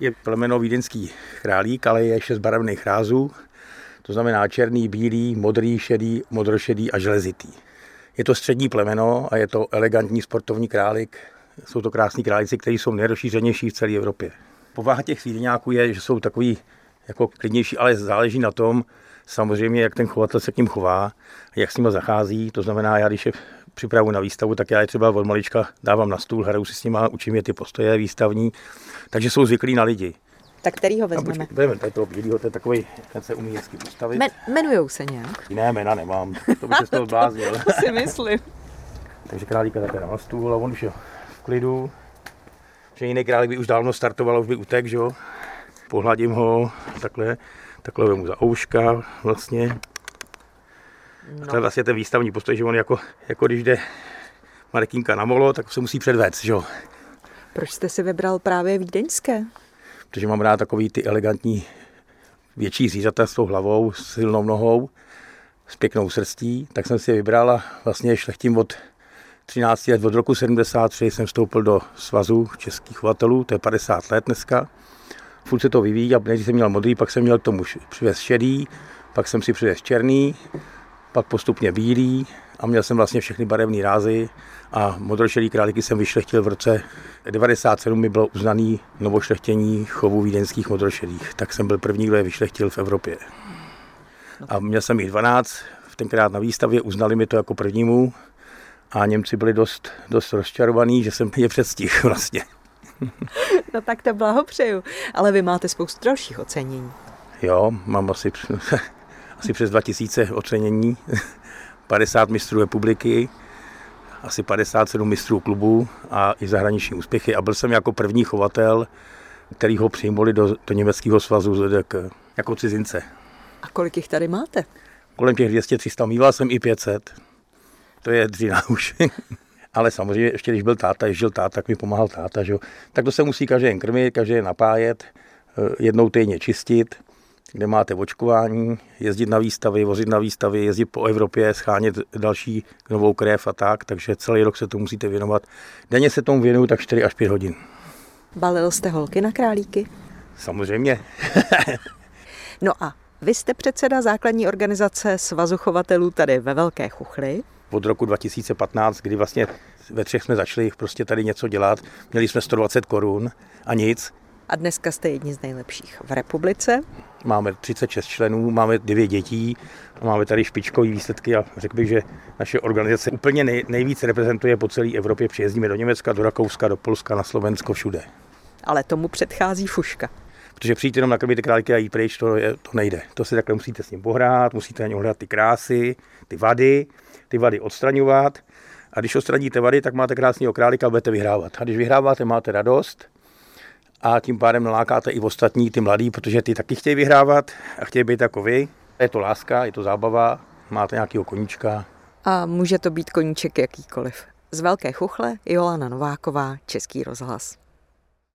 Je plemeno vídeňský králík, ale je šest barevných rázů. To znamená černý, bílý, modrý, šedý, modrošedý a železitý. Je to střední plemeno a je to elegantní sportovní králík. Jsou to krásní králíci, kteří jsou nejrozšířenější v celé Evropě. Povaha těch vídeňáků je, že jsou takový jako klidnější, ale záleží na tom, samozřejmě, jak ten chovatel se k ním chová, jak s nimi zachází. To znamená, já když je připravu na výstavu, tak já je třeba od malička dávám na stůl, hraju si s nimi, učím je ty postoje výstavní, takže jsou zvyklí na lidi. Tak který ho vezmeme? No, vezmeme tady toho bílého, to je takový, ten se umí hezky postavit. Men, jmenujou se nějak? Jiné jména nemám, to by se z toho bláznil. to si myslím. Takže králíka takhle na stůl a on už je v klidu. Že jiný králík by už dávno startoval, už by utek, že jo. Pohladím ho takhle, takhle vemu za ouška vlastně. No. To je vlastně ten výstavní postoj, že on jako, jako když jde Markínka na molo, tak se musí předvést, že jo. Proč jste si vybral právě vídeňské? Protože mám rád takový ty elegantní větší zvířata s tou hlavou, s silnou nohou, s pěknou srstí, tak jsem si je vybral a vlastně šlechtím od 13 let, od roku 73 jsem vstoupil do svazu českých chovatelů, to je 50 let dneska. Furt se to vyvíjí a než jsem měl modrý, pak jsem měl k tomu přivez šedý, pak jsem si přivez černý, pak postupně bílý a měl jsem vlastně všechny barevné rázy a modrošedý králíky jsem vyšlechtil v roce 97 mi bylo uznaný novošlechtění chovu vídeňských modrošedých, tak jsem byl první, kdo je vyšlechtil v Evropě. A měl jsem jich 12, tenkrát na výstavě, uznali mi to jako prvnímu a Němci byli dost, dost rozčarovaní, že jsem je předstih vlastně. No tak to blahopřeju, ale vy máte spoustu dalších ocenění. Jo, mám asi, asi přes 2000 ocenění, 50 mistrů republiky, asi 57 mistrů klubu a i zahraniční úspěchy. A byl jsem jako první chovatel, který ho přijmuli do, do německého svazu ZDK, jako cizince. A kolik jich tady máte? Kolem těch 200-300, mýval jsem i 500. To je dřina už. Ale samozřejmě, ještě když byl táta, když žil táta, tak mi pomáhal táta, že? tak to se musí každý jen krmit, každý jen napájet, eh, jednou týdně čistit, kde máte očkování, jezdit na výstavy, vozit na výstavy, jezdit po Evropě, schánět další novou krev a tak, takže celý rok se to musíte věnovat. Denně se tomu věnuju tak 4 až 5 hodin. Balil jste holky na králíky? Samozřejmě. no a vy jste předseda základní organizace Svazu chovatelů tady ve Velké Chuchli. Od roku 2015, kdy vlastně ve třech jsme začali prostě tady něco dělat, měli jsme 120 korun a nic. A dneska jste jedni z nejlepších v republice. Máme 36 členů, máme 9 dětí, a máme tady špičkové výsledky a řekl bych, že naše organizace úplně nej, nejvíc reprezentuje po celé Evropě. Přijezdíme do Německa, do Rakouska, do Polska, na Slovensko, všude. Ale tomu předchází fuška. Protože přijít jenom nakrmit ty králíky a jít pryč, to, je, to nejde. To si takhle musíte s ním pohrát, musíte na něm hrát ty krásy, ty vady, ty vady odstraňovat. A když odstraníte vady, tak máte krásného králíka a budete vyhrávat. A když vyhráváte, máte radost a tím pádem nalákáte i ostatní, ty mladí, protože ty taky chtějí vyhrávat a chtějí být jako vy. Je to láska, je to zábava, máte nějakého koníčka. A může to být koníček jakýkoliv. Z Velké Chuchle Jolana Nováková, Český rozhlas.